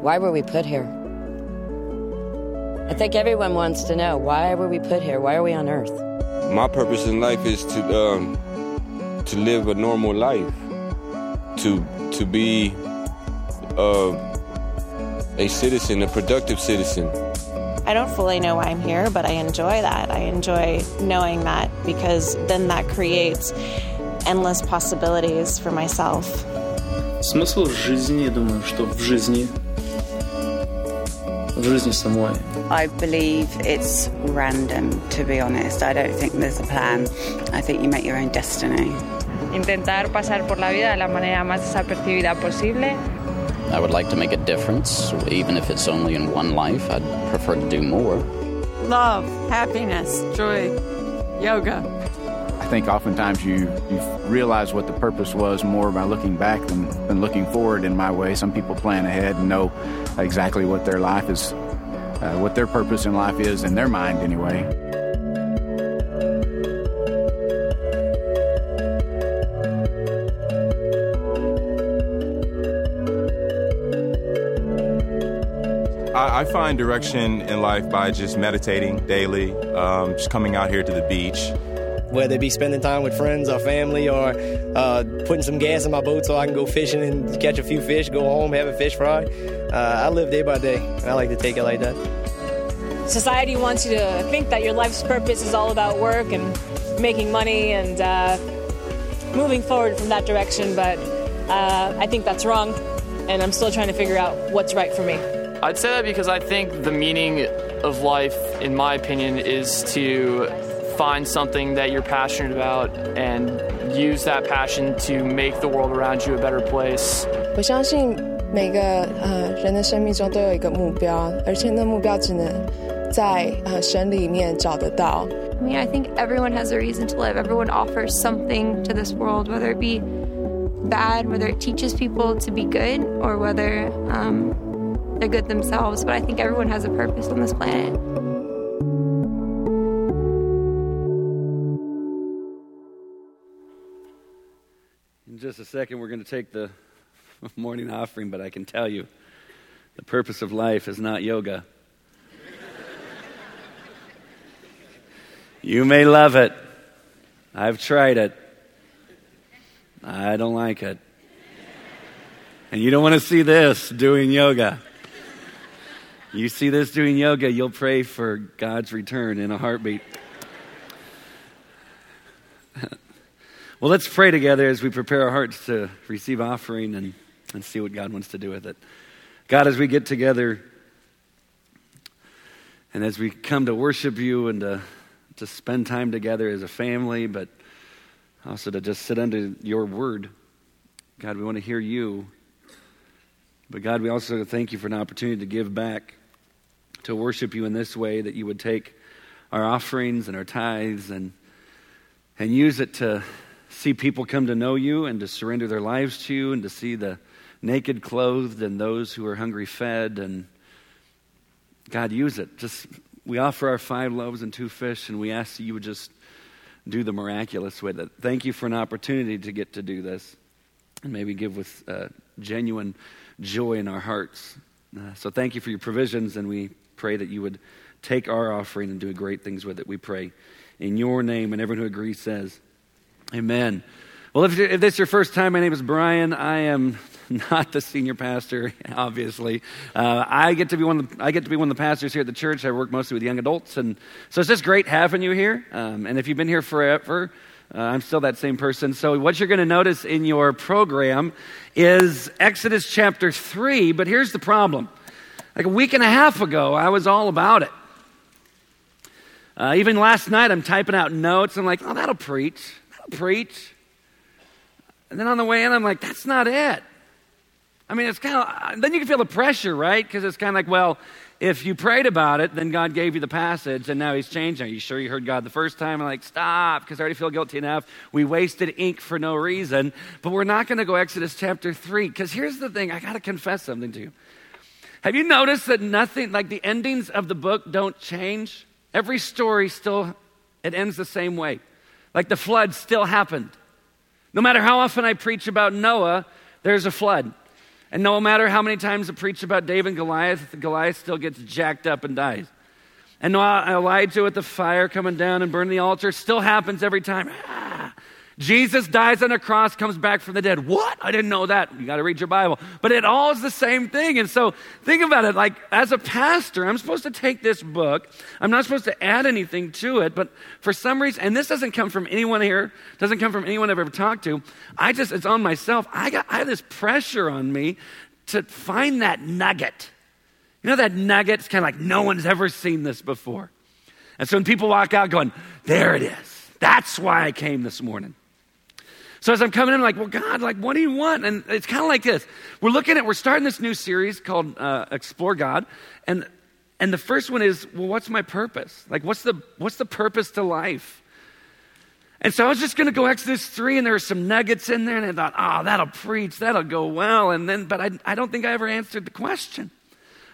Why were we put here? I think everyone wants to know why were we put here? Why are we on earth? My purpose in life is to um, to live a normal life, to to be uh, a citizen, a productive citizen. I don't fully know why I'm here, but I enjoy that. I enjoy knowing that because then that creates endless possibilities for myself. Смысл жизни, я думаю, что в жизни в жизни самой. I believe it's random, to be honest. I don't think there's a plan. I think you make your own destiny. Intentar pasar por la vida de la manera más desapercibida posible. I would like to make a difference, even if it's only in one life. I'd prefer to do more. Love, happiness, joy, yoga. I think oftentimes you, you realize what the purpose was more by looking back than, than looking forward in my way. Some people plan ahead and know exactly what their life is, uh, what their purpose in life is in their mind anyway. I, find direction in life by just meditating daily, um, just coming out here to the beach, whether it be spending time with friends or family or uh, putting some gas in my boat so I can go fishing and catch a few fish, go home, have a fish fry. Uh, I live day by day, and I like to take it like that. Society wants you to think that your life's purpose is all about work and making money and uh, moving forward from that direction, but uh, I think that's wrong, and I'm still trying to figure out what's right for me. I'd say that because I think the meaning of life, in my opinion, is to find something that you're passionate about and use that passion to make the world around you a better place. 我相信每个呃人的生命中都有一个目标，而且那目标只能在呃神里面找得到。I mean, I think everyone has a reason to live. Everyone offers something to this world, whether it be bad, whether it teaches people to be good, or whether um, they're good themselves. But I think everyone has a purpose on this planet. In just a second, we're going to take the morning offering, but I can tell you the purpose of life is not yoga. you may love it. I've tried it. I don't like it. And you don't want to see this doing yoga. You see this doing yoga, you'll pray for God's return in a heartbeat. Well, let's pray together as we prepare our hearts to receive offering and, and see what God wants to do with it. God, as we get together and as we come to worship you and to, to spend time together as a family, but also to just sit under your word, God, we want to hear you. But God, we also thank you for an opportunity to give back, to worship you in this way, that you would take our offerings and our tithes and, and use it to see people come to know you and to surrender their lives to you and to see the naked clothed and those who are hungry fed and God use it. Just we offer our five loaves and two fish and we ask that you would just do the miraculous with it. Thank you for an opportunity to get to do this and maybe give with uh, genuine joy in our hearts. Uh, so thank you for your provisions and we pray that you would take our offering and do great things with it. We pray in your name and everyone who agrees says, Amen. Well, if, if this is your first time, my name is Brian. I am not the senior pastor, obviously. Uh, I get to be one. Of the, I get to be one of the pastors here at the church. I work mostly with young adults, and so it's just great having you here. Um, and if you've been here forever, uh, I'm still that same person. So what you're going to notice in your program is Exodus chapter three. But here's the problem: like a week and a half ago, I was all about it. Uh, even last night, I'm typing out notes. I'm like, oh, that'll preach That'll preach. And then on the way in, I'm like, that's not it. I mean, it's kind of, then you can feel the pressure, right? Because it's kind of like, well, if you prayed about it, then God gave you the passage and now He's changing. Are you sure you heard God the first time? I'm like, stop, because I already feel guilty enough. We wasted ink for no reason. But we're not going to go Exodus chapter 3, because here's the thing I got to confess something to you. Have you noticed that nothing, like the endings of the book don't change? Every story still, it ends the same way. Like the flood still happened. No matter how often I preach about Noah, there's a flood. And no matter how many times I preach about David and Goliath, Goliath still gets jacked up and dies. And Elijah with the fire coming down and burning the altar still happens every time. Ah. Jesus dies on a cross, comes back from the dead. What? I didn't know that. You got to read your Bible. But it all is the same thing. And so think about it. Like, as a pastor, I'm supposed to take this book. I'm not supposed to add anything to it. But for some reason, and this doesn't come from anyone here, doesn't come from anyone I've ever talked to. I just, it's on myself. I got, I have this pressure on me to find that nugget. You know, that nugget? It's kind of like no one's ever seen this before. And so when people walk out going, there it is. That's why I came this morning. So as I'm coming in, I'm like, well, God, like, what do you want? And it's kind of like this. We're looking at, we're starting this new series called uh, Explore God. And, and the first one is, well, what's my purpose? Like, what's the, what's the purpose to life? And so I was just going to go Exodus 3, and there were some nuggets in there, and I thought, oh, that'll preach, that'll go well. And then, but I, I don't think I ever answered the question.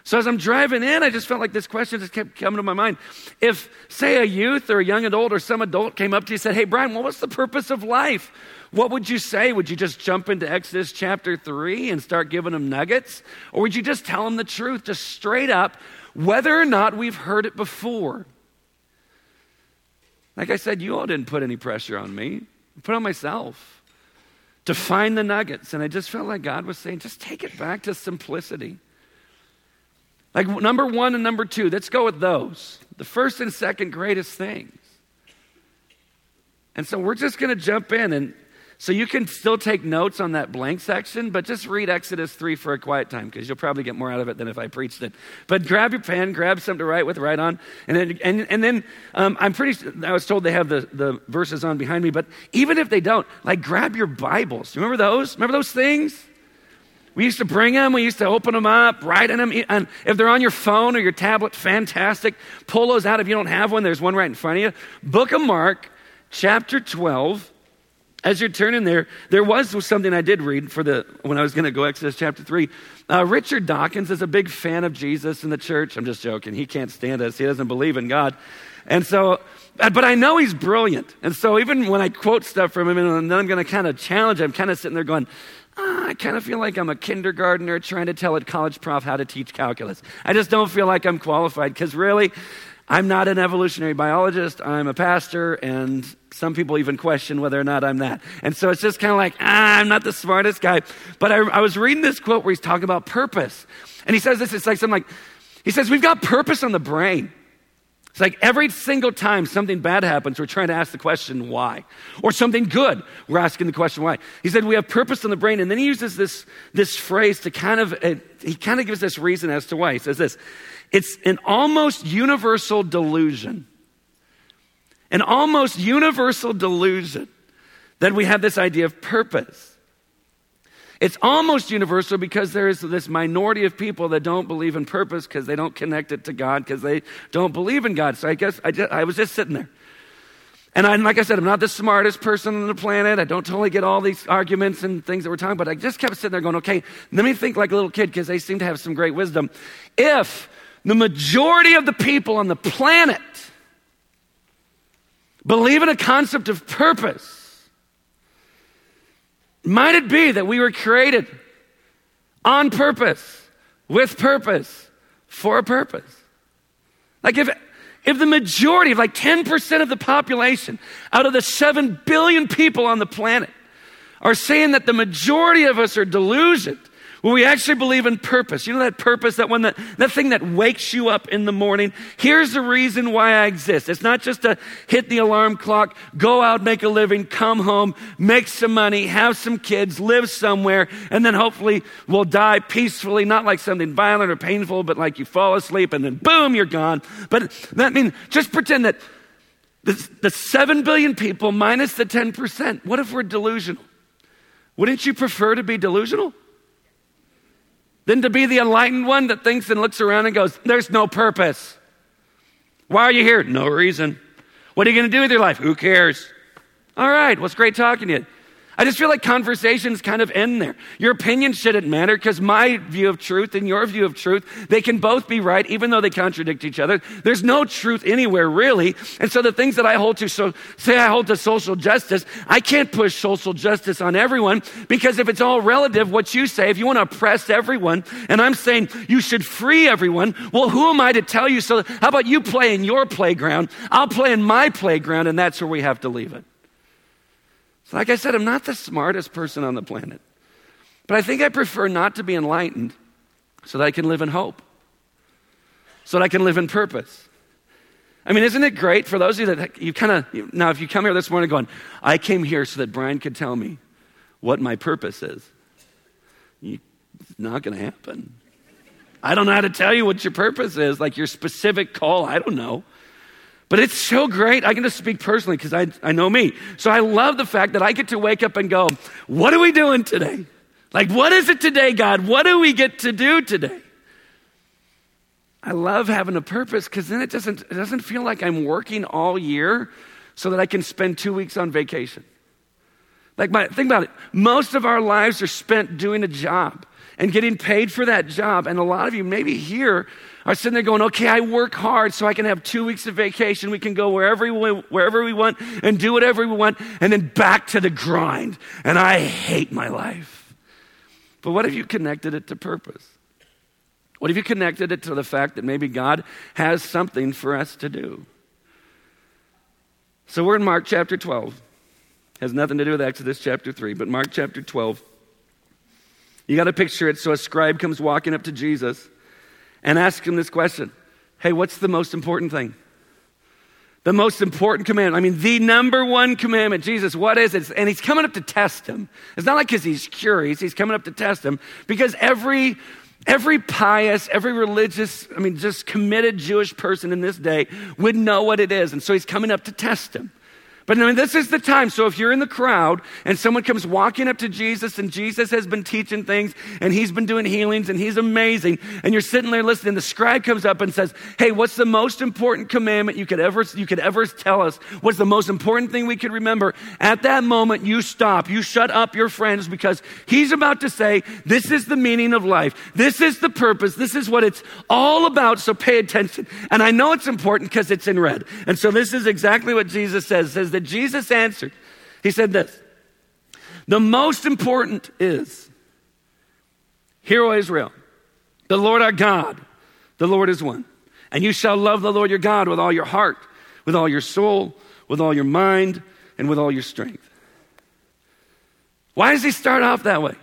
So as I'm driving in, I just felt like this question just kept coming to my mind. If, say, a youth or a young adult or some adult came up to you and said, Hey, Brian, what was the purpose of life? What would you say? Would you just jump into Exodus chapter 3 and start giving them nuggets? Or would you just tell them the truth, just straight up, whether or not we've heard it before? Like I said, you all didn't put any pressure on me, I put on myself to find the nuggets. And I just felt like God was saying, just take it back to simplicity. Like number one and number two, let's go with those. The first and second greatest things. And so we're just going to jump in. And so you can still take notes on that blank section, but just read Exodus 3 for a quiet time because you'll probably get more out of it than if I preached it. But grab your pen, grab something to write with, write on. And then, and, and then um, I'm pretty, I was told they have the, the verses on behind me, but even if they don't, like grab your Bibles. Remember those? Remember those things? We used to bring them, we used to open them up, write in them. And if they're on your phone or your tablet, fantastic. Pull those out if you don't have one. There's one right in front of you. Book of Mark, chapter 12. As you're turning there, there was something I did read for the when I was going to go Exodus chapter 3. Uh, Richard Dawkins is a big fan of Jesus in the church. I'm just joking. He can't stand us. He doesn't believe in God. And so, but I know he's brilliant. And so even when I quote stuff from him and then I'm going to kind of challenge him, I'm kind of sitting there going, I kind of feel like I'm a kindergartner trying to tell a college prof how to teach calculus. I just don't feel like I'm qualified because really, I'm not an evolutionary biologist. I'm a pastor, and some people even question whether or not I'm that. And so it's just kind of like, ah, I'm not the smartest guy. But I, I was reading this quote where he's talking about purpose. And he says this, it's like something like, he says, We've got purpose on the brain. It's like every single time something bad happens, we're trying to ask the question, why? Or something good, we're asking the question, why? He said, we have purpose in the brain. And then he uses this, this phrase to kind of, he kind of gives this reason as to why. He says this it's an almost universal delusion. An almost universal delusion that we have this idea of purpose. It's almost universal because there is this minority of people that don't believe in purpose because they don't connect it to God because they don't believe in God. So I guess I, just, I was just sitting there. And I, like I said, I'm not the smartest person on the planet. I don't totally get all these arguments and things that we're talking about. I just kept sitting there going, okay, let me think like a little kid because they seem to have some great wisdom. If the majority of the people on the planet believe in a concept of purpose, might it be that we were created on purpose, with purpose, for a purpose? Like if, if the majority of like 10% of the population out of the 7 billion people on the planet are saying that the majority of us are delusioned we actually believe in purpose, you know that purpose, that one that, that thing that wakes you up in the morning? Here's the reason why I exist. It's not just to hit the alarm clock, go out, make a living, come home, make some money, have some kids, live somewhere, and then hopefully we'll die peacefully, not like something violent or painful, but like you fall asleep and then boom, you're gone. But that means just pretend that the, the 7 billion people minus the 10%, what if we're delusional? Wouldn't you prefer to be delusional? Than to be the enlightened one that thinks and looks around and goes, There's no purpose. Why are you here? No reason. What are you going to do with your life? Who cares? All right, well, it's great talking to you. I just feel like conversations kind of end there. Your opinion shouldn't matter because my view of truth and your view of truth, they can both be right even though they contradict each other. There's no truth anywhere really. And so the things that I hold to, so say I hold to social justice, I can't push social justice on everyone because if it's all relative, what you say, if you want to oppress everyone, and I'm saying you should free everyone, well, who am I to tell you? So how about you play in your playground? I'll play in my playground and that's where we have to leave it. So, like I said, I'm not the smartest person on the planet. But I think I prefer not to be enlightened so that I can live in hope, so that I can live in purpose. I mean, isn't it great for those of you that you kind of, now if you come here this morning going, I came here so that Brian could tell me what my purpose is, you, it's not going to happen. I don't know how to tell you what your purpose is, like your specific call, I don't know. But it's so great. I can just speak personally because I, I know me. So I love the fact that I get to wake up and go, What are we doing today? Like, what is it today, God? What do we get to do today? I love having a purpose because then it doesn't, it doesn't feel like I'm working all year so that I can spend two weeks on vacation. Like, my, think about it. Most of our lives are spent doing a job and getting paid for that job. And a lot of you, maybe here, are sitting there going, okay, I work hard so I can have two weeks of vacation. We can go wherever we, wherever we want and do whatever we want, and then back to the grind. And I hate my life. But what if you connected it to purpose? What if you connected it to the fact that maybe God has something for us to do? So we're in Mark chapter 12. Has nothing to do with Exodus chapter 3, but Mark chapter 12. You got to picture it. So a scribe comes walking up to Jesus and ask him this question Hey, what's the most important thing? The most important commandment. I mean, the number one commandment. Jesus, what is it? And he's coming up to test him. It's not like because he's curious, he's coming up to test him because every Every pious, every religious, I mean, just committed Jewish person in this day would know what it is. And so he's coming up to test him. But I mean, this is the time. So if you're in the crowd and someone comes walking up to Jesus and Jesus has been teaching things and he's been doing healings and he's amazing and you're sitting there listening, the scribe comes up and says, Hey, what's the most important commandment you could ever, you could ever tell us? What's the most important thing we could remember? At that moment, you stop. You shut up your friends because he's about to say, This is the meaning of life. This is the purpose. This is what it's all about. So pay attention. And I know it's important because it's in red. And so this is exactly what Jesus says. says that Jesus answered. He said this The most important is, Hear, O Israel, the Lord our God, the Lord is one. And you shall love the Lord your God with all your heart, with all your soul, with all your mind, and with all your strength. Why does he start off that way?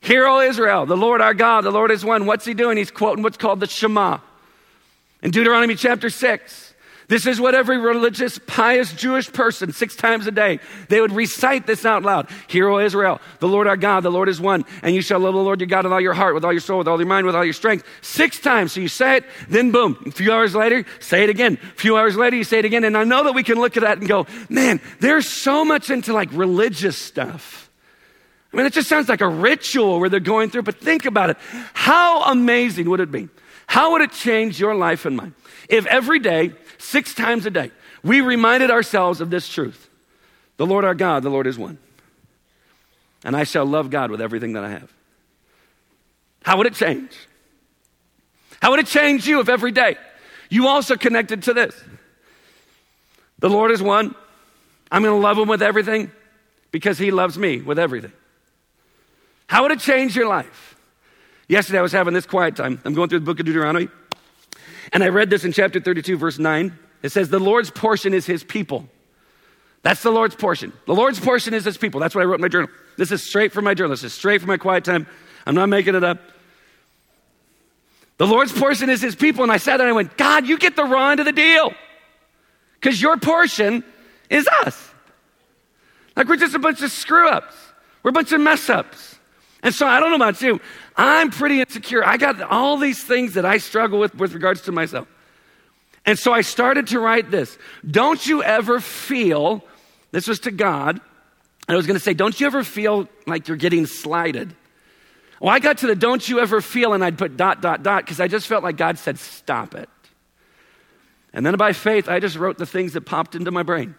Hear, O Israel, the Lord our God, the Lord is one. What's he doing? He's quoting what's called the Shema. In Deuteronomy chapter 6, this is what every religious, pious Jewish person, six times a day, they would recite this out loud. Hear, O Israel, the Lord our God, the Lord is one, and you shall love the Lord your God with all your heart, with all your soul, with all your mind, with all your strength. Six times. So you say it, then boom. A few hours later, say it again. A few hours later, you say it again. And I know that we can look at that and go, man, there's so much into like religious stuff. I mean, it just sounds like a ritual where they're going through, but think about it. How amazing would it be? How would it change your life and mine if every day six times a day, we reminded ourselves of this truth The Lord our God, the Lord is one. And I shall love God with everything that I have. How would it change? How would it change you if every day you also connected to this? The Lord is one. I'm going to love him with everything because he loves me with everything. How would it change your life? Yesterday I was having this quiet time. I'm going through the book of Deuteronomy. And I read this in chapter 32, verse 9. It says, The Lord's portion is his people. That's the Lord's portion. The Lord's portion is his people. That's what I wrote in my journal. This is straight from my journal. This is straight from my quiet time. I'm not making it up. The Lord's portion is his people. And I sat there and I went, God, you get the raw end of the deal. Because your portion is us. Like we're just a bunch of screw ups. We're a bunch of mess ups. And so I don't know about you. I'm pretty insecure. I got all these things that I struggle with with regards to myself. And so I started to write this. Don't you ever feel, this was to God, and I was going to say, don't you ever feel like you're getting slighted? Well, I got to the don't you ever feel, and I'd put dot, dot, dot, because I just felt like God said, stop it. And then by faith, I just wrote the things that popped into my brain.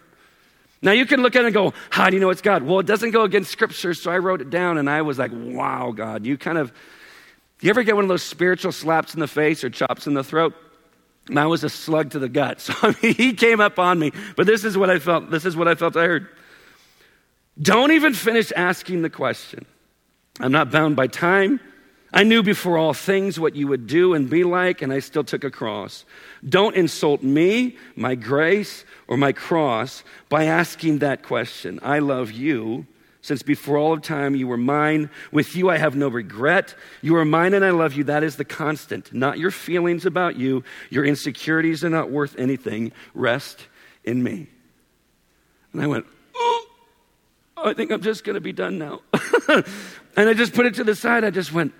Now you can look at it and go, How do you know it's God? Well, it doesn't go against scripture, so I wrote it down and I was like, Wow, God. You kind of, you ever get one of those spiritual slaps in the face or chops in the throat? Mine was a slug to the gut. So I mean, he came up on me, but this is what I felt. This is what I felt I heard. Don't even finish asking the question. I'm not bound by time. I knew before all things what you would do and be like, and I still took a cross. Don't insult me, my grace, or my cross by asking that question. I love you. Since before all of time you were mine. With you I have no regret. You are mine and I love you. That is the constant, not your feelings about you. Your insecurities are not worth anything. Rest in me. And I went, oh, I think I'm just going to be done now. and I just put it to the side. I just went,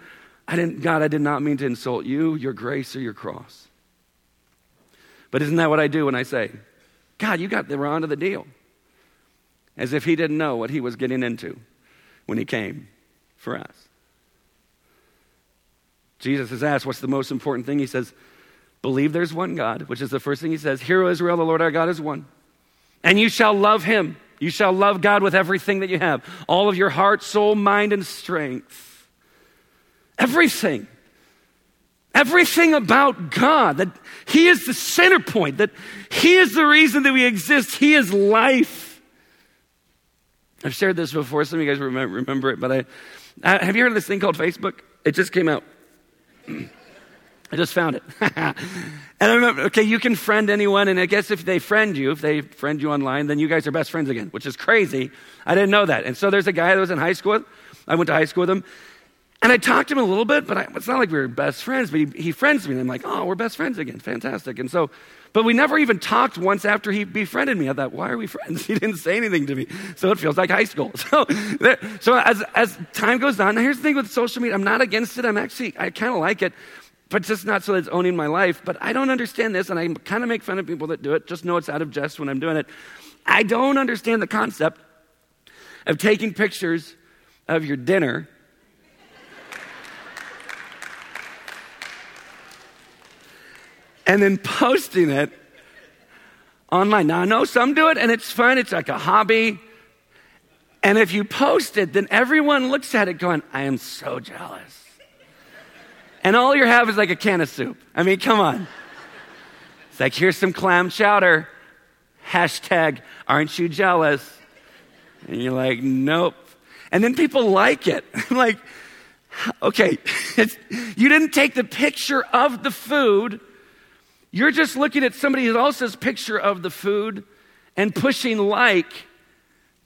I didn't, God, I did not mean to insult you, your grace, or your cross. But isn't that what I do when I say, God, you got the raw end of the deal? As if he didn't know what he was getting into when he came for us. Jesus is asked, What's the most important thing? He says, Believe there's one God, which is the first thing he says. Hear, O Israel, the Lord our God is one. And you shall love him. You shall love God with everything that you have all of your heart, soul, mind, and strength. Everything. Everything about God, that He is the center point, that He is the reason that we exist, He is life. I've shared this before, some of you guys remember, remember it, but I, I, have you heard of this thing called Facebook? It just came out. I just found it. and I remember, okay, you can friend anyone, and I guess if they friend you, if they friend you online, then you guys are best friends again, which is crazy. I didn't know that. And so there's a guy that was in high school I went to high school with him, and I talked to him a little bit, but I, it's not like we were best friends, but he, he friends me, and I'm like, oh, we're best friends again. Fantastic. And so, but we never even talked once after he befriended me. I thought, why are we friends? He didn't say anything to me. So it feels like high school. So, there, so as, as time goes on, now here's the thing with social media I'm not against it. I'm actually, I kind of like it but just not so that it's owning my life. But I don't understand this, and I kind of make fun of people that do it. Just know it's out of jest when I'm doing it. I don't understand the concept of taking pictures of your dinner and then posting it online. Now, I know some do it and it's fun, it's like a hobby. And if you post it, then everyone looks at it going, I am so jealous. And all you have is like a can of soup. I mean, come on. It's like, here's some clam chowder. Hashtag, aren't you jealous? And you're like, nope. And then people like it. I'm like, okay, you didn't take the picture of the food you're just looking at somebody else's picture of the food and pushing like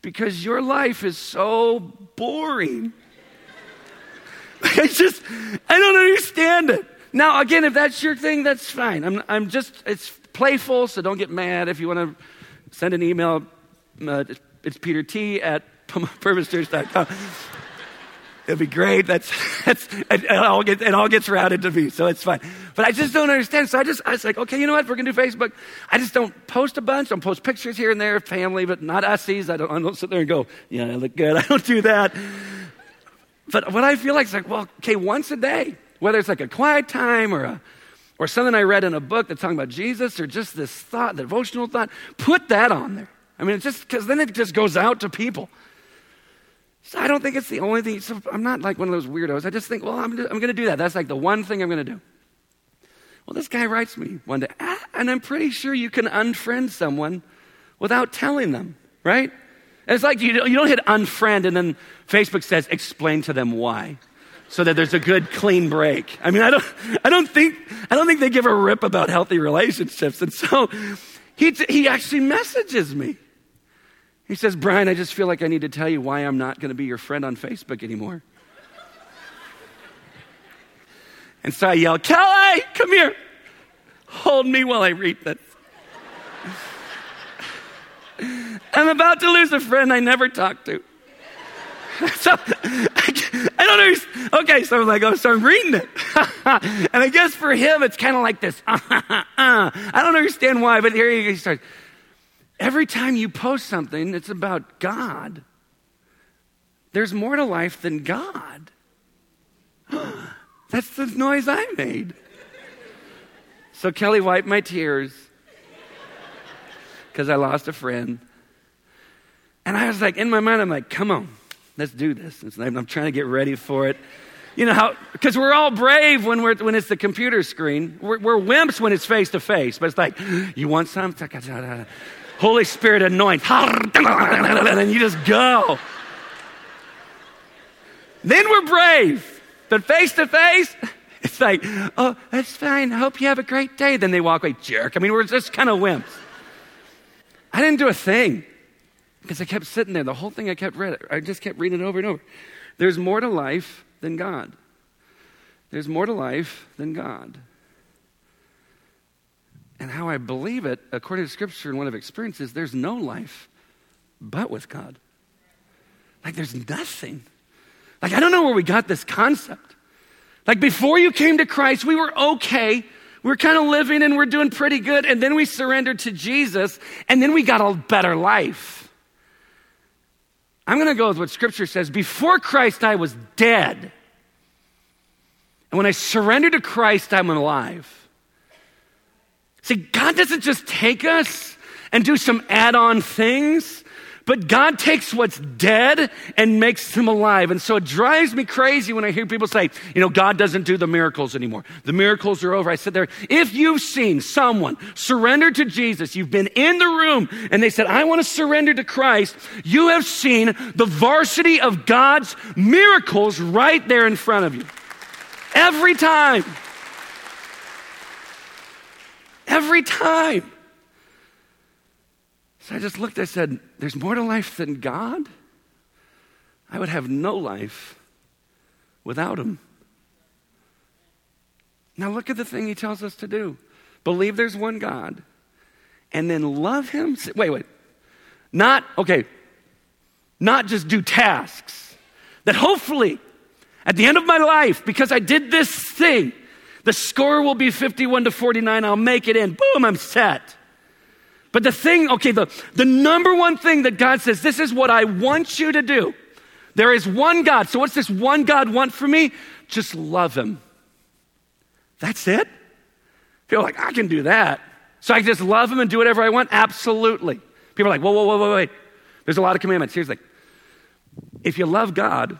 because your life is so boring. It's just, I don't understand it. Now, again, if that's your thing, that's fine. I'm, I'm just, it's playful, so don't get mad. If you want to send an email, uh, it's Peter T at purposechurch.com. It'll be great. That's, that's it, it, all gets, it all gets routed to me, so it's fine. But I just don't understand. So I just, I was like, okay, you know what? We're going to do Facebook. I just don't post a bunch. I'll post pictures here and there, family, but not ussies. I don't, I don't sit there and go, yeah, I look good. I don't do that. But what I feel like is like, well, okay, once a day, whether it's like a quiet time or a, or something I read in a book that's talking about Jesus or just this thought, devotional thought, put that on there. I mean, it's just because then it just goes out to people. So I don't think it's the only thing. So I'm not like one of those weirdos. I just think, well, I'm, I'm going to do that. That's like the one thing I'm going to do. Well, this guy writes me one day, ah, and I'm pretty sure you can unfriend someone without telling them, right? And it's like you, you don't hit unfriend and then Facebook says, explain to them why. So that there's a good clean break. I mean, I don't, I don't think, I don't think they give a rip about healthy relationships. And so he, he actually messages me. He says, Brian, I just feel like I need to tell you why I'm not going to be your friend on Facebook anymore. and so I yell, Kelly, come here. Hold me while I read this. I'm about to lose a friend I never talked to. so I, I don't know. Okay, so I'm like, oh, so I'm reading it. and I guess for him, it's kind of like this. Uh. I don't understand why, but here he starts. Every time you post something that's about God, there's more to life than God. That's the noise I made. So Kelly wiped my tears because I lost a friend. And I was like, in my mind, I'm like, come on, let's do this. I'm trying to get ready for it. You know how, because we're all brave when, we're, when it's the computer screen. We're, we're wimps when it's face to face, but it's like, you want some? Holy Spirit anoint. And you just go. Then we're brave. But face to face, it's like, oh, that's fine. I hope you have a great day. Then they walk away, jerk. I mean, we're just kind of wimps. I didn't do a thing because I kept sitting there. The whole thing I kept read, I just kept reading it over and over. There's more to life than God. There's more to life than God. And how I believe it, according to Scripture and what I've experienced, is there's no life but with God. Like there's nothing. Like I don't know where we got this concept. Like before you came to Christ, we were okay. We are kind of living and we're doing pretty good. And then we surrendered to Jesus and then we got a better life. I'm going to go with what Scripture says. Before Christ, I was dead. And when I surrendered to Christ, I'm alive. See, God doesn't just take us and do some add on things, but God takes what's dead and makes them alive. And so it drives me crazy when I hear people say, you know, God doesn't do the miracles anymore. The miracles are over. I said there, if you've seen someone surrender to Jesus, you've been in the room and they said, I want to surrender to Christ, you have seen the varsity of God's miracles right there in front of you. Every time. Every time. So I just looked, I said, There's more to life than God? I would have no life without Him. Now look at the thing He tells us to do believe there's one God and then love Him. Wait, wait. Not, okay, not just do tasks. That hopefully, at the end of my life, because I did this thing, the score will be 51 to 49. I'll make it in. Boom, I'm set. But the thing, okay, the, the number one thing that God says, this is what I want you to do. There is one God. So what's this one God want for me? Just love him. That's it? People are like, I can do that. So I can just love him and do whatever I want? Absolutely. People are like, whoa, whoa, whoa, whoa, wait. There's a lot of commandments. Here's the thing. If you love God,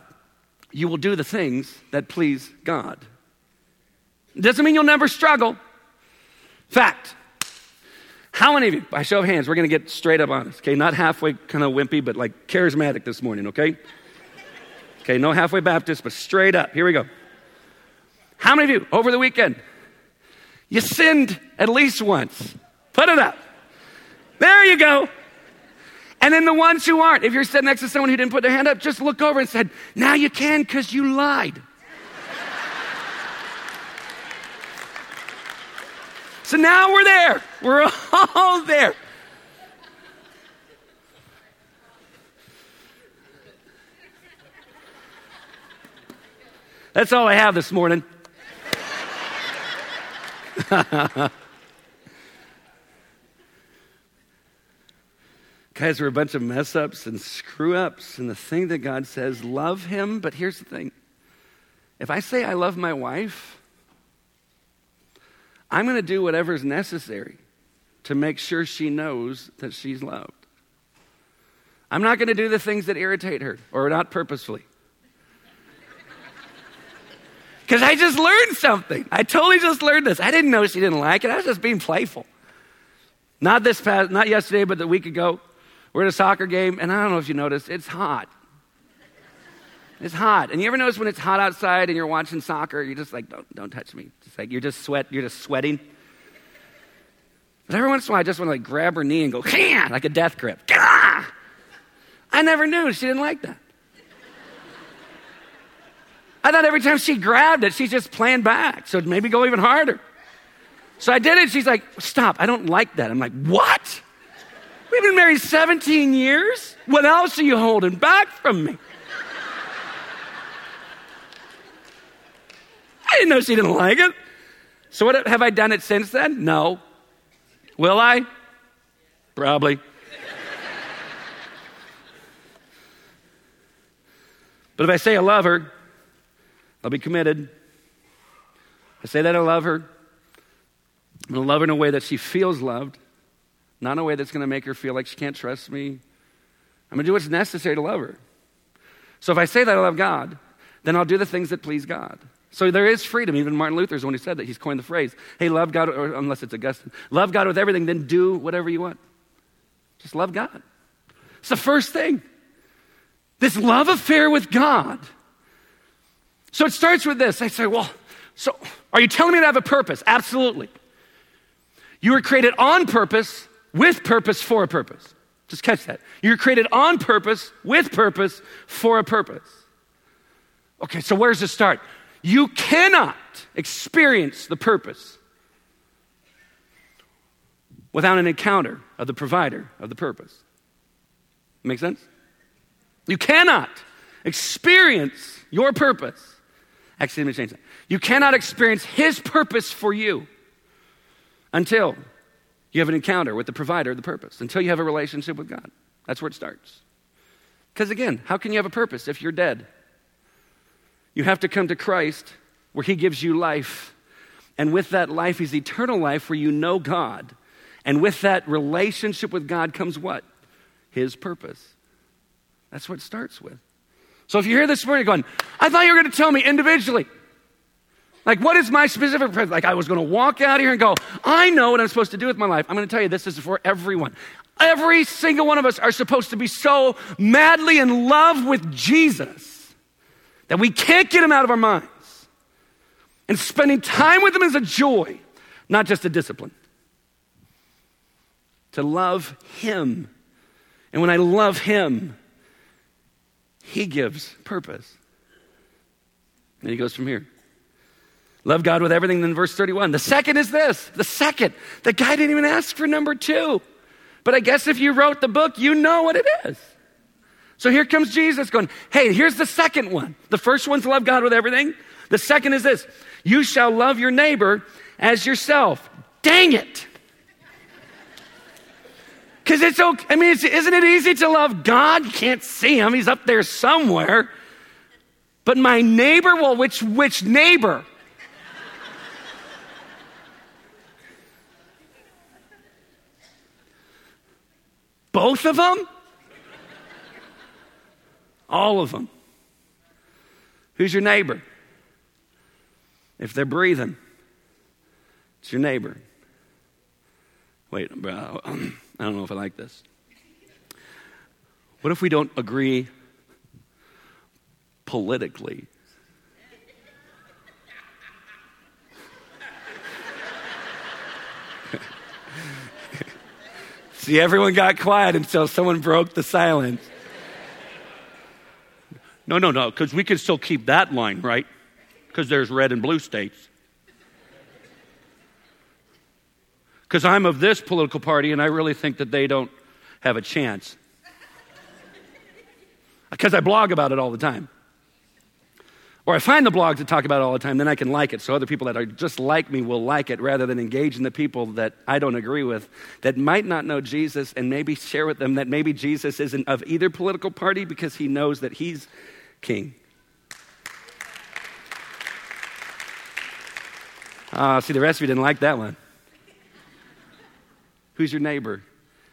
you will do the things that please God. Doesn't mean you'll never struggle. Fact. How many of you, by show of hands, we're going to get straight up honest, okay? Not halfway kind of wimpy, but like charismatic this morning, okay? Okay, no halfway Baptist, but straight up. Here we go. How many of you, over the weekend, you sinned at least once? Put it up. There you go. And then the ones who aren't, if you're sitting next to someone who didn't put their hand up, just look over and said, Now you can because you lied. So now we're there. We're all there. That's all I have this morning. Guys, we're a bunch of mess ups and screw ups. And the thing that God says, love Him. But here's the thing if I say I love my wife, I'm going to do whatever's necessary to make sure she knows that she's loved. I'm not going to do the things that irritate her or not purposefully. Because I just learned something. I totally just learned this. I didn't know she didn't like it. I was just being playful. Not this past, not yesterday, but the week ago. We're at a soccer game, and I don't know if you noticed, it's hot. It's hot. And you ever notice when it's hot outside and you're watching soccer, you're just like, don't, don't touch me. It's like you're just sweat, you're just sweating. But every once in a while, I just want to like grab her knee and go, like a death grip. I never knew she didn't like that. I thought every time she grabbed it, she's just playing back. So maybe go even harder. So I did it. She's like, stop. I don't like that. I'm like, what? We've been married 17 years. What else are you holding back from me? I didn't know she didn't like it. So, what have I done it since then? No. Will I? Probably. but if I say I love her, I'll be committed. I say that I love her. I'm going to love her in a way that she feels loved, not in a way that's going to make her feel like she can't trust me I'm going to do what's necessary to love her. So if I say that I love God, then I'll do the things that please God. So there is freedom. Even Martin Luther's the one who said that. He's coined the phrase, hey, love God, or unless it's Augustine, love God with everything, then do whatever you want. Just love God. It's the first thing. This love affair with God. So it starts with this. I say, well, so are you telling me to have a purpose? Absolutely. You were created on purpose, with purpose, for a purpose. Just catch that. You were created on purpose, with purpose, for a purpose. Okay, so where does it start? You cannot experience the purpose without an encounter of the provider of the purpose. Make sense? You cannot experience your purpose. Actually, let me change that. You cannot experience his purpose for you until you have an encounter with the provider of the purpose, until you have a relationship with God. That's where it starts. Because again, how can you have a purpose if you're dead? You have to come to Christ where He gives you life. And with that life is eternal life where you know God. And with that relationship with God comes what? His purpose. That's what starts with. So if you're here this morning going, I thought you were going to tell me individually. Like, what is my specific purpose? Like, I was going to walk out here and go, I know what I'm supposed to do with my life. I'm going to tell you this is for everyone. Every single one of us are supposed to be so madly in love with Jesus that we can't get them out of our minds. And spending time with them is a joy, not just a discipline. To love Him. And when I love Him, He gives purpose. And he goes from here. Love God with everything, then verse 31. The second is this. The second. The guy didn't even ask for number two. But I guess if you wrote the book, you know what it is. So here comes Jesus going, hey, here's the second one. The first one's love God with everything. The second is this you shall love your neighbor as yourself. Dang it. Because it's okay. I mean, isn't it easy to love God? You can't see him, he's up there somewhere. But my neighbor, well, which, which neighbor? Both of them? All of them. Who's your neighbor? If they're breathing, it's your neighbor. Wait, I don't know if I like this. What if we don't agree politically? See, everyone got quiet until someone broke the silence. No, no, no, because we can still keep that line, right? Because there's red and blue states. Because I'm of this political party and I really think that they don't have a chance. Because I blog about it all the time. Or I find the blogs that talk about it all the time, then I can like it. So other people that are just like me will like it rather than engage in the people that I don't agree with, that might not know Jesus, and maybe share with them that maybe Jesus isn't of either political party because he knows that he's king. Ah, uh, see, the rest of you didn't like that one. Who's your neighbor?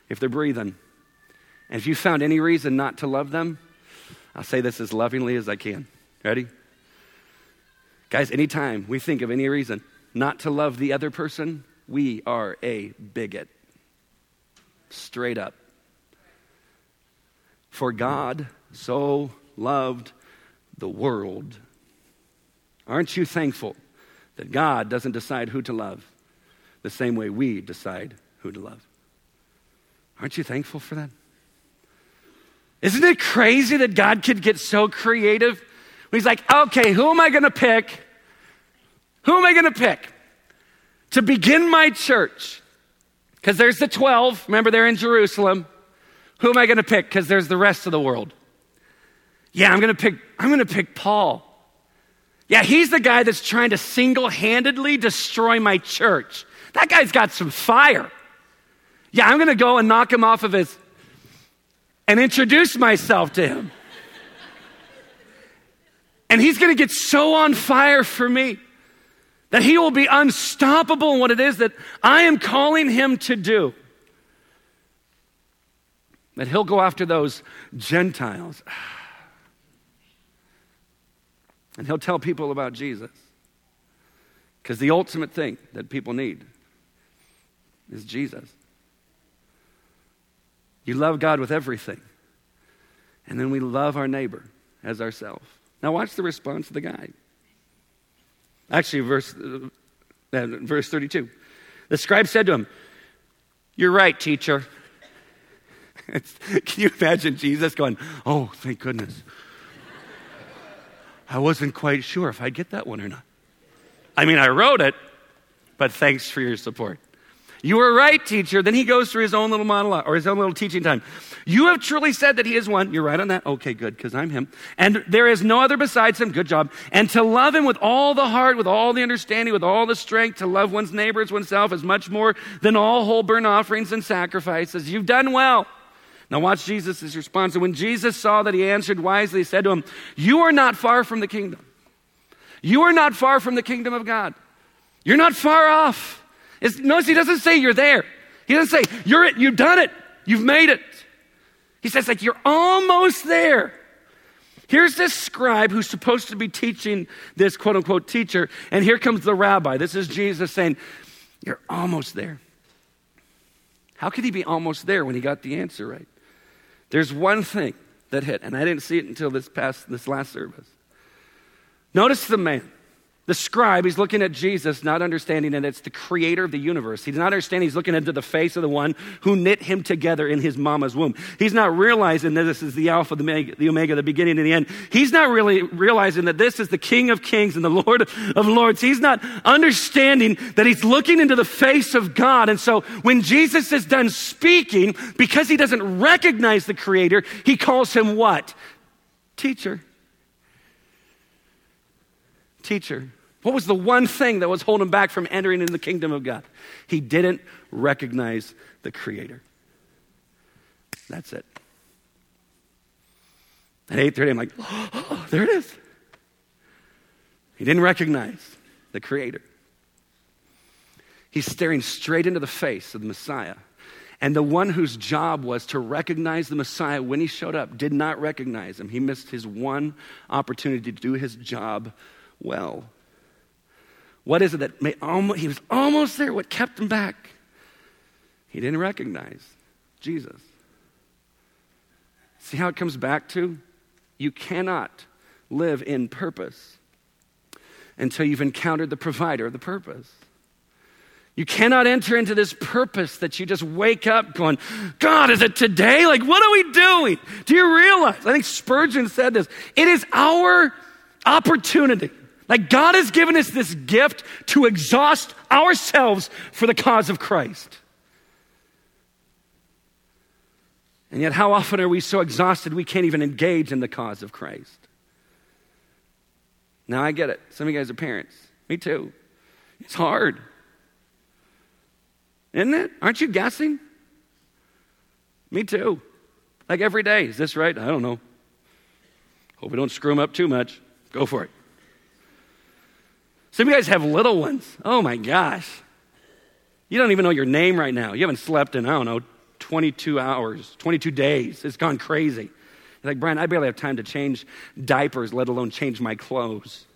If they're breathing. And if you found any reason not to love them, I'll say this as lovingly as I can. Ready? Guys, anytime we think of any reason not to love the other person, we are a bigot. Straight up. For God so loved the world. Aren't you thankful that God doesn't decide who to love the same way we decide who to love? Aren't you thankful for that? Isn't it crazy that God could get so creative? He's like, okay, who am I going to pick? Who am I going to pick to begin my church? Because there's the 12. Remember, they're in Jerusalem. Who am I going to pick? Because there's the rest of the world. Yeah, I'm going to pick I'm going to pick Paul. Yeah, he's the guy that's trying to single-handedly destroy my church. That guy's got some fire. Yeah, I'm going to go and knock him off of his and introduce myself to him. and he's going to get so on fire for me that he will be unstoppable in what it is that I am calling him to do. that he'll go after those Gentiles. And he'll tell people about Jesus. Because the ultimate thing that people need is Jesus. You love God with everything. And then we love our neighbor as ourselves. Now, watch the response of the guy. Actually, verse, uh, verse 32. The scribe said to him, You're right, teacher. Can you imagine Jesus going, Oh, thank goodness. I wasn't quite sure if I'd get that one or not. I mean, I wrote it, but thanks for your support. You were right, teacher. Then he goes through his own little monologue or his own little teaching time. You have truly said that he is one. You're right on that. Okay, good, because I'm him. And there is no other besides him. Good job. And to love him with all the heart, with all the understanding, with all the strength, to love one's neighbors, oneself is much more than all whole burnt offerings and sacrifices. You've done well. Now watch Jesus' response. And when Jesus saw that he answered wisely, he said to him, You are not far from the kingdom. You are not far from the kingdom of God. You're not far off. It's, notice he doesn't say you're there. He doesn't say, You're it, you've done it, you've made it. He says, like, you're almost there. Here's this scribe who's supposed to be teaching this quote unquote teacher, and here comes the rabbi. This is Jesus saying, You're almost there. How could he be almost there when he got the answer right? There's one thing that hit, and I didn't see it until this past this last service. Notice the man. The scribe, he's looking at Jesus, not understanding that it's the creator of the universe. He's not understanding he's looking into the face of the one who knit him together in his mama's womb. He's not realizing that this is the Alpha, the Omega, the, Omega, the beginning and the end. He's not really realizing that this is the King of Kings and the Lord of Lords. He's not understanding that he's looking into the face of God. And so when Jesus is done speaking, because he doesn't recognize the creator, he calls him what? Teacher. Teacher. What was the one thing that was holding back from entering into the kingdom of God? He didn't recognize the Creator. That's it. At 8:30, I'm like, oh, there it is. He didn't recognize the Creator. He's staring straight into the face of the Messiah. And the one whose job was to recognize the Messiah when he showed up did not recognize him. He missed his one opportunity to do his job well. What is it that made almost, he was almost there? What kept him back? He didn't recognize Jesus. See how it comes back to? You cannot live in purpose until you've encountered the provider of the purpose. You cannot enter into this purpose that you just wake up going, God, is it today? Like, what are we doing? Do you realize? I think Spurgeon said this. It is our opportunity like God has given us this gift to exhaust ourselves for the cause of Christ. And yet, how often are we so exhausted we can't even engage in the cause of Christ? Now, I get it. Some of you guys are parents. Me too. It's hard. Isn't it? Aren't you guessing? Me too. Like every day. Is this right? I don't know. Hope we don't screw them up too much. Go for it. Some of you guys have little ones. Oh my gosh. You don't even know your name right now. You haven't slept in, I don't know, 22 hours, 22 days. It's gone crazy. You're like, Brian, I barely have time to change diapers, let alone change my clothes.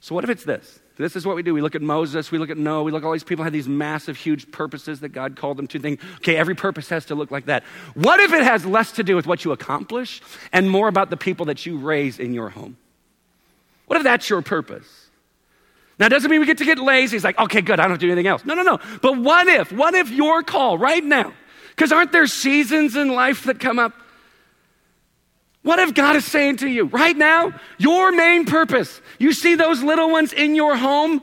So, what if it's this? This is what we do. We look at Moses, we look at Noah, we look at all these people have these massive, huge purposes that God called them to think, okay, every purpose has to look like that. What if it has less to do with what you accomplish and more about the people that you raise in your home? What if that's your purpose? Now, doesn't mean we get to get lazy. He's like, okay, good, I don't have to do anything else. No, no, no. But what if, what if your call right now, because aren't there seasons in life that come up? What if God is saying to you right now, your main purpose, you see those little ones in your home,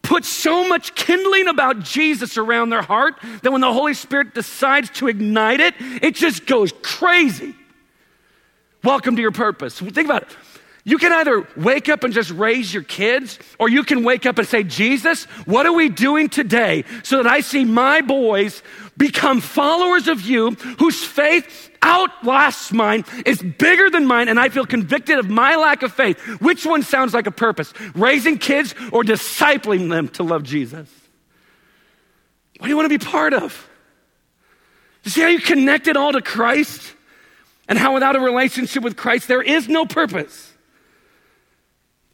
put so much kindling about Jesus around their heart that when the Holy Spirit decides to ignite it, it just goes crazy. Welcome to your purpose. Think about it. You can either wake up and just raise your kids, or you can wake up and say, Jesus, what are we doing today so that I see my boys become followers of you whose faith outlasts mine, is bigger than mine, and I feel convicted of my lack of faith? Which one sounds like a purpose? Raising kids or discipling them to love Jesus? What do you want to be part of? You see how you connect it all to Christ? And how without a relationship with Christ, there is no purpose.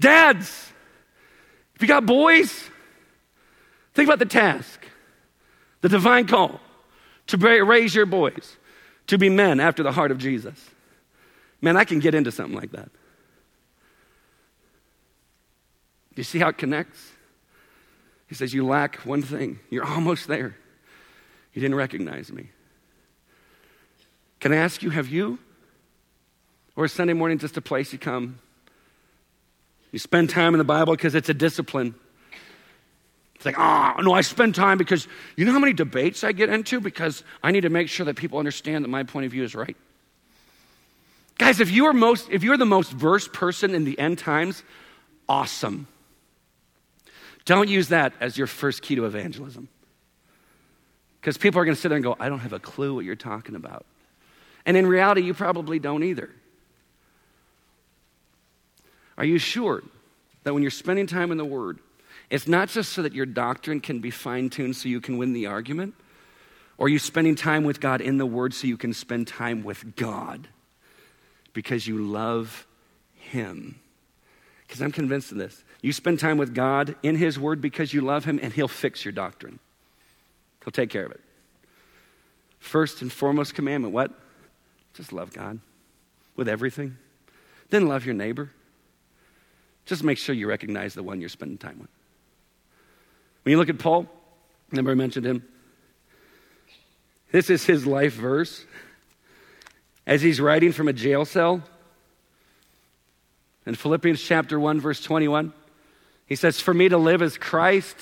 Dads, if you got boys, think about the task, the divine call to raise your boys to be men after the heart of Jesus. Man, I can get into something like that. You see how it connects? He says, You lack one thing. You're almost there. You didn't recognize me. Can I ask you, have you? Or is Sunday morning just a place you come? You spend time in the Bible because it's a discipline. It's like, oh, no, I spend time because you know how many debates I get into because I need to make sure that people understand that my point of view is right. Guys, if you are most if you're the most versed person in the end times, awesome. Don't use that as your first key to evangelism. Because people are going to sit there and go, I don't have a clue what you're talking about. And in reality, you probably don't either. Are you sure that when you're spending time in the Word, it's not just so that your doctrine can be fine tuned so you can win the argument? Or are you spending time with God in the Word so you can spend time with God because you love Him? Because I'm convinced of this. You spend time with God in His Word because you love Him, and He'll fix your doctrine. He'll take care of it. First and foremost commandment what? Just love God with everything. Then love your neighbor. Just make sure you recognize the one you're spending time with. When you look at Paul, remember I mentioned him? This is his life verse. As he's writing from a jail cell, in Philippians chapter 1, verse 21, he says, For me to live is Christ.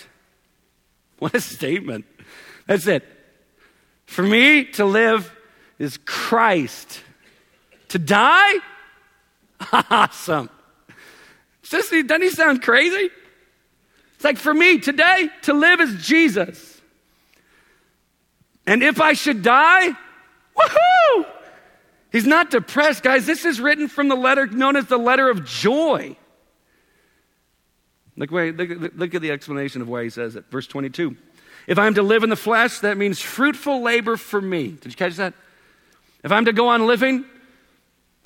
What a statement. That's it. For me to live is Christ. To die? Awesome. Sissy, doesn't he sound crazy? It's like for me today, to live is Jesus. And if I should die, woohoo! He's not depressed, guys. This is written from the letter known as the letter of joy. Look, wait, look, look at the explanation of why he says it. Verse 22. If I'm to live in the flesh, that means fruitful labor for me. Did you catch that? If I'm to go on living,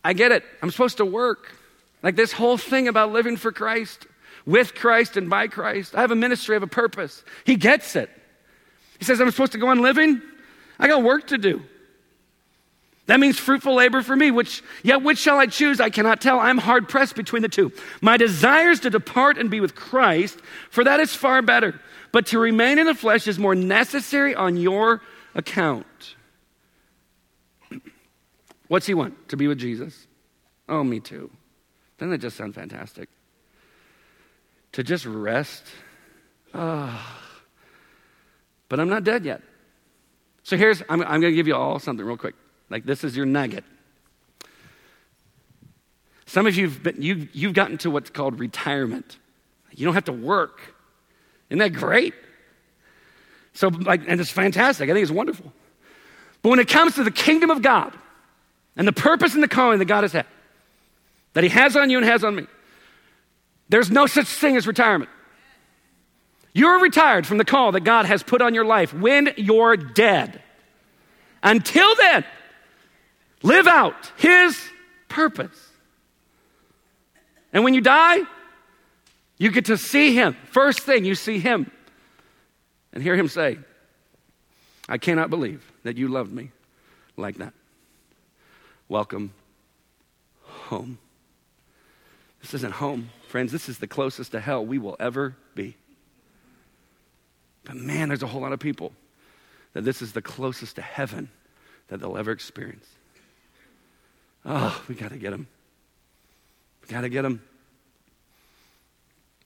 I get it. I'm supposed to work. Like this whole thing about living for Christ, with Christ and by Christ. I have a ministry, I have a purpose. He gets it. He says, I'm supposed to go on living. I got work to do. That means fruitful labor for me, which, yet which shall I choose? I cannot tell. I'm hard pressed between the two. My desire is to depart and be with Christ, for that is far better. But to remain in the flesh is more necessary on your account. What's he want? To be with Jesus? Oh, me too. Doesn't that just sound fantastic? To just rest. Oh. But I'm not dead yet. So here's, I'm, I'm going to give you all something real quick. Like this is your nugget. Some of you've, been, you, you've gotten to what's called retirement. You don't have to work. Isn't that great? So, like, and it's fantastic. I think it's wonderful. But when it comes to the kingdom of God and the purpose and the calling that God has had, that He has on you and has on me, there's no such thing as retirement. You're retired from the call that God has put on your life when you're dead. Until then, live out His purpose. And when you die, you get to see Him. First thing, you see Him and hear Him say, I cannot believe that you loved me like that. Welcome home. This isn't home, friends. This is the closest to hell we will ever be. But man, there's a whole lot of people that this is the closest to heaven that they'll ever experience. Oh, we got to get them. We got to get them.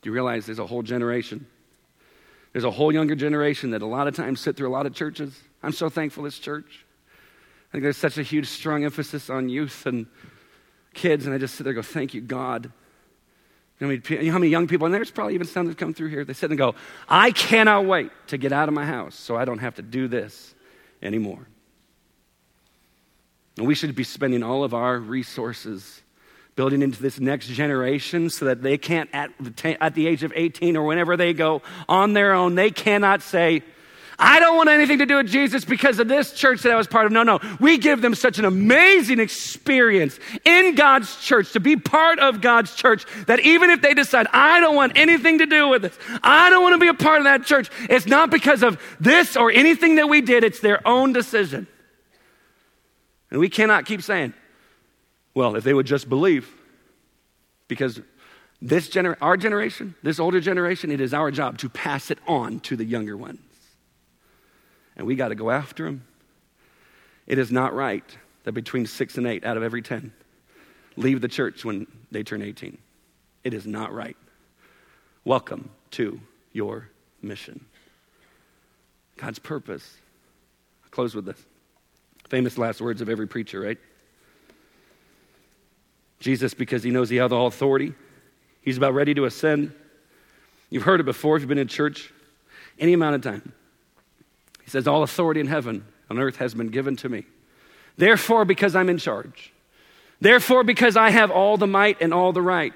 Do you realize there's a whole generation? There's a whole younger generation that a lot of times sit through a lot of churches. I'm so thankful this church. I think there's such a huge, strong emphasis on youth and kids, and I just sit there and go, Thank you, God. You know how many young people, and there's probably even some that come through here, they sit and go, I cannot wait to get out of my house so I don't have to do this anymore. And we should be spending all of our resources building into this next generation so that they can't, at the, at the age of 18 or whenever they go on their own, they cannot say, I don't want anything to do with Jesus because of this church that I was part of. No, no. We give them such an amazing experience in God's church to be part of God's church that even if they decide, I don't want anything to do with this, I don't want to be a part of that church, it's not because of this or anything that we did, it's their own decision. And we cannot keep saying, well, if they would just believe, because this gener- our generation, this older generation, it is our job to pass it on to the younger ones. And we got to go after them. It is not right that between six and eight out of every 10 leave the church when they turn 18. It is not right. Welcome to your mission. God's purpose. I'll close with this. Famous last words of every preacher, right? Jesus, because he knows he has all authority, he's about ready to ascend. You've heard it before if you've been in church any amount of time. He says, All authority in heaven and earth has been given to me. Therefore, because I'm in charge. Therefore, because I have all the might and all the right.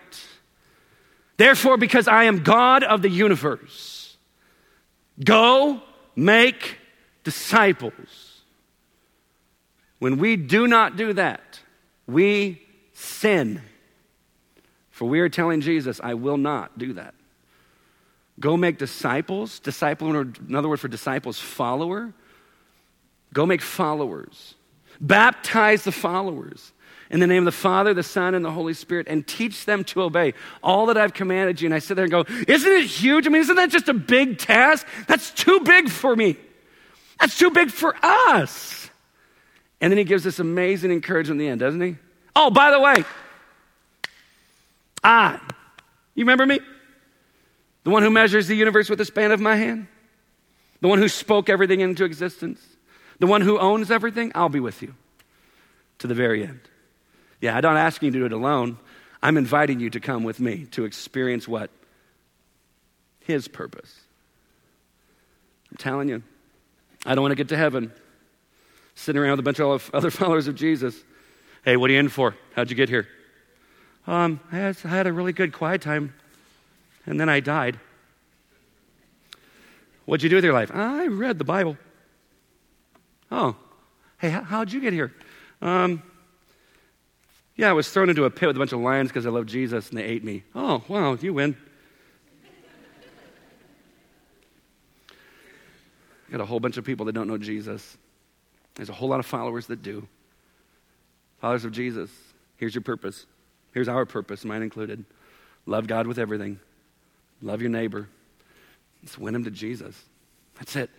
Therefore, because I am God of the universe. Go make disciples. When we do not do that, we sin. For we are telling Jesus, I will not do that. Go make disciples. Disciple, another word for disciples, follower. Go make followers. Baptize the followers in the name of the Father, the Son, and the Holy Spirit, and teach them to obey all that I've commanded you. And I sit there and go, Isn't it huge? I mean, isn't that just a big task? That's too big for me. That's too big for us. And then he gives this amazing encouragement in the end, doesn't he? Oh, by the way, I, you remember me? The one who measures the universe with the span of my hand? The one who spoke everything into existence? The one who owns everything? I'll be with you to the very end. Yeah, I'm not asking you to do it alone. I'm inviting you to come with me to experience what? His purpose. I'm telling you, I don't want to get to heaven sitting around with a bunch of other followers of Jesus. Hey, what are you in for? How'd you get here? Um, I had, I had a really good quiet time, and then I died. What'd you do with your life? I read the Bible. Oh, hey, how'd you get here? Um, yeah, I was thrown into a pit with a bunch of lions because I love Jesus and they ate me. Oh, wow, you win. Got a whole bunch of people that don't know Jesus. There's a whole lot of followers that do. Followers of Jesus, here's your purpose. Here's our purpose, mine included. Love God with everything. Love your neighbor. Let's win them to Jesus. That's it.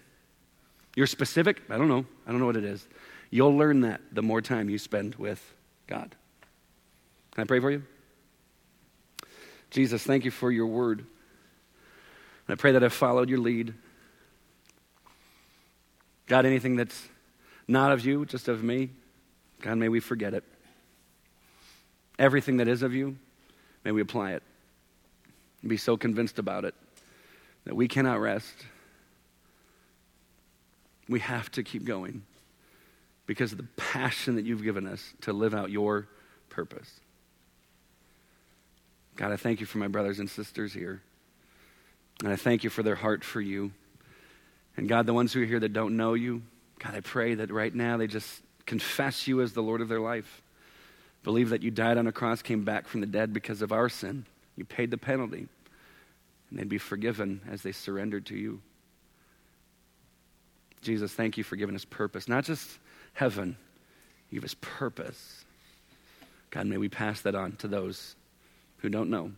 You're specific? I don't know. I don't know what it is. You'll learn that the more time you spend with God. Can I pray for you? Jesus, thank you for your word. And I pray that I've followed your lead. God, anything that's not of you, just of me, God, may we forget it. Everything that is of you, may we apply it. And be so convinced about it that we cannot rest. We have to keep going because of the passion that you've given us to live out your purpose. God, I thank you for my brothers and sisters here. And I thank you for their heart for you. And God, the ones who are here that don't know you, God, I pray that right now they just confess you as the Lord of their life. Believe that you died on a cross, came back from the dead because of our sin. You paid the penalty. And they'd be forgiven as they surrendered to you. Jesus, thank you for giving us purpose. Not just heaven, you give us purpose. God, may we pass that on to those who don't know.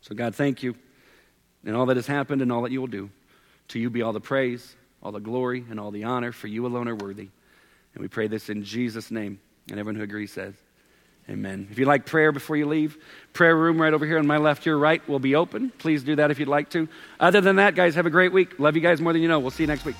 So, God, thank you and all that has happened and all that you will do. To you be all the praise, all the glory, and all the honor, for you alone are worthy. And we pray this in Jesus' name. And everyone who agrees says, Amen. If you'd like prayer before you leave, prayer room right over here on my left, your right will be open. Please do that if you'd like to. Other than that, guys, have a great week. Love you guys more than you know. We'll see you next week.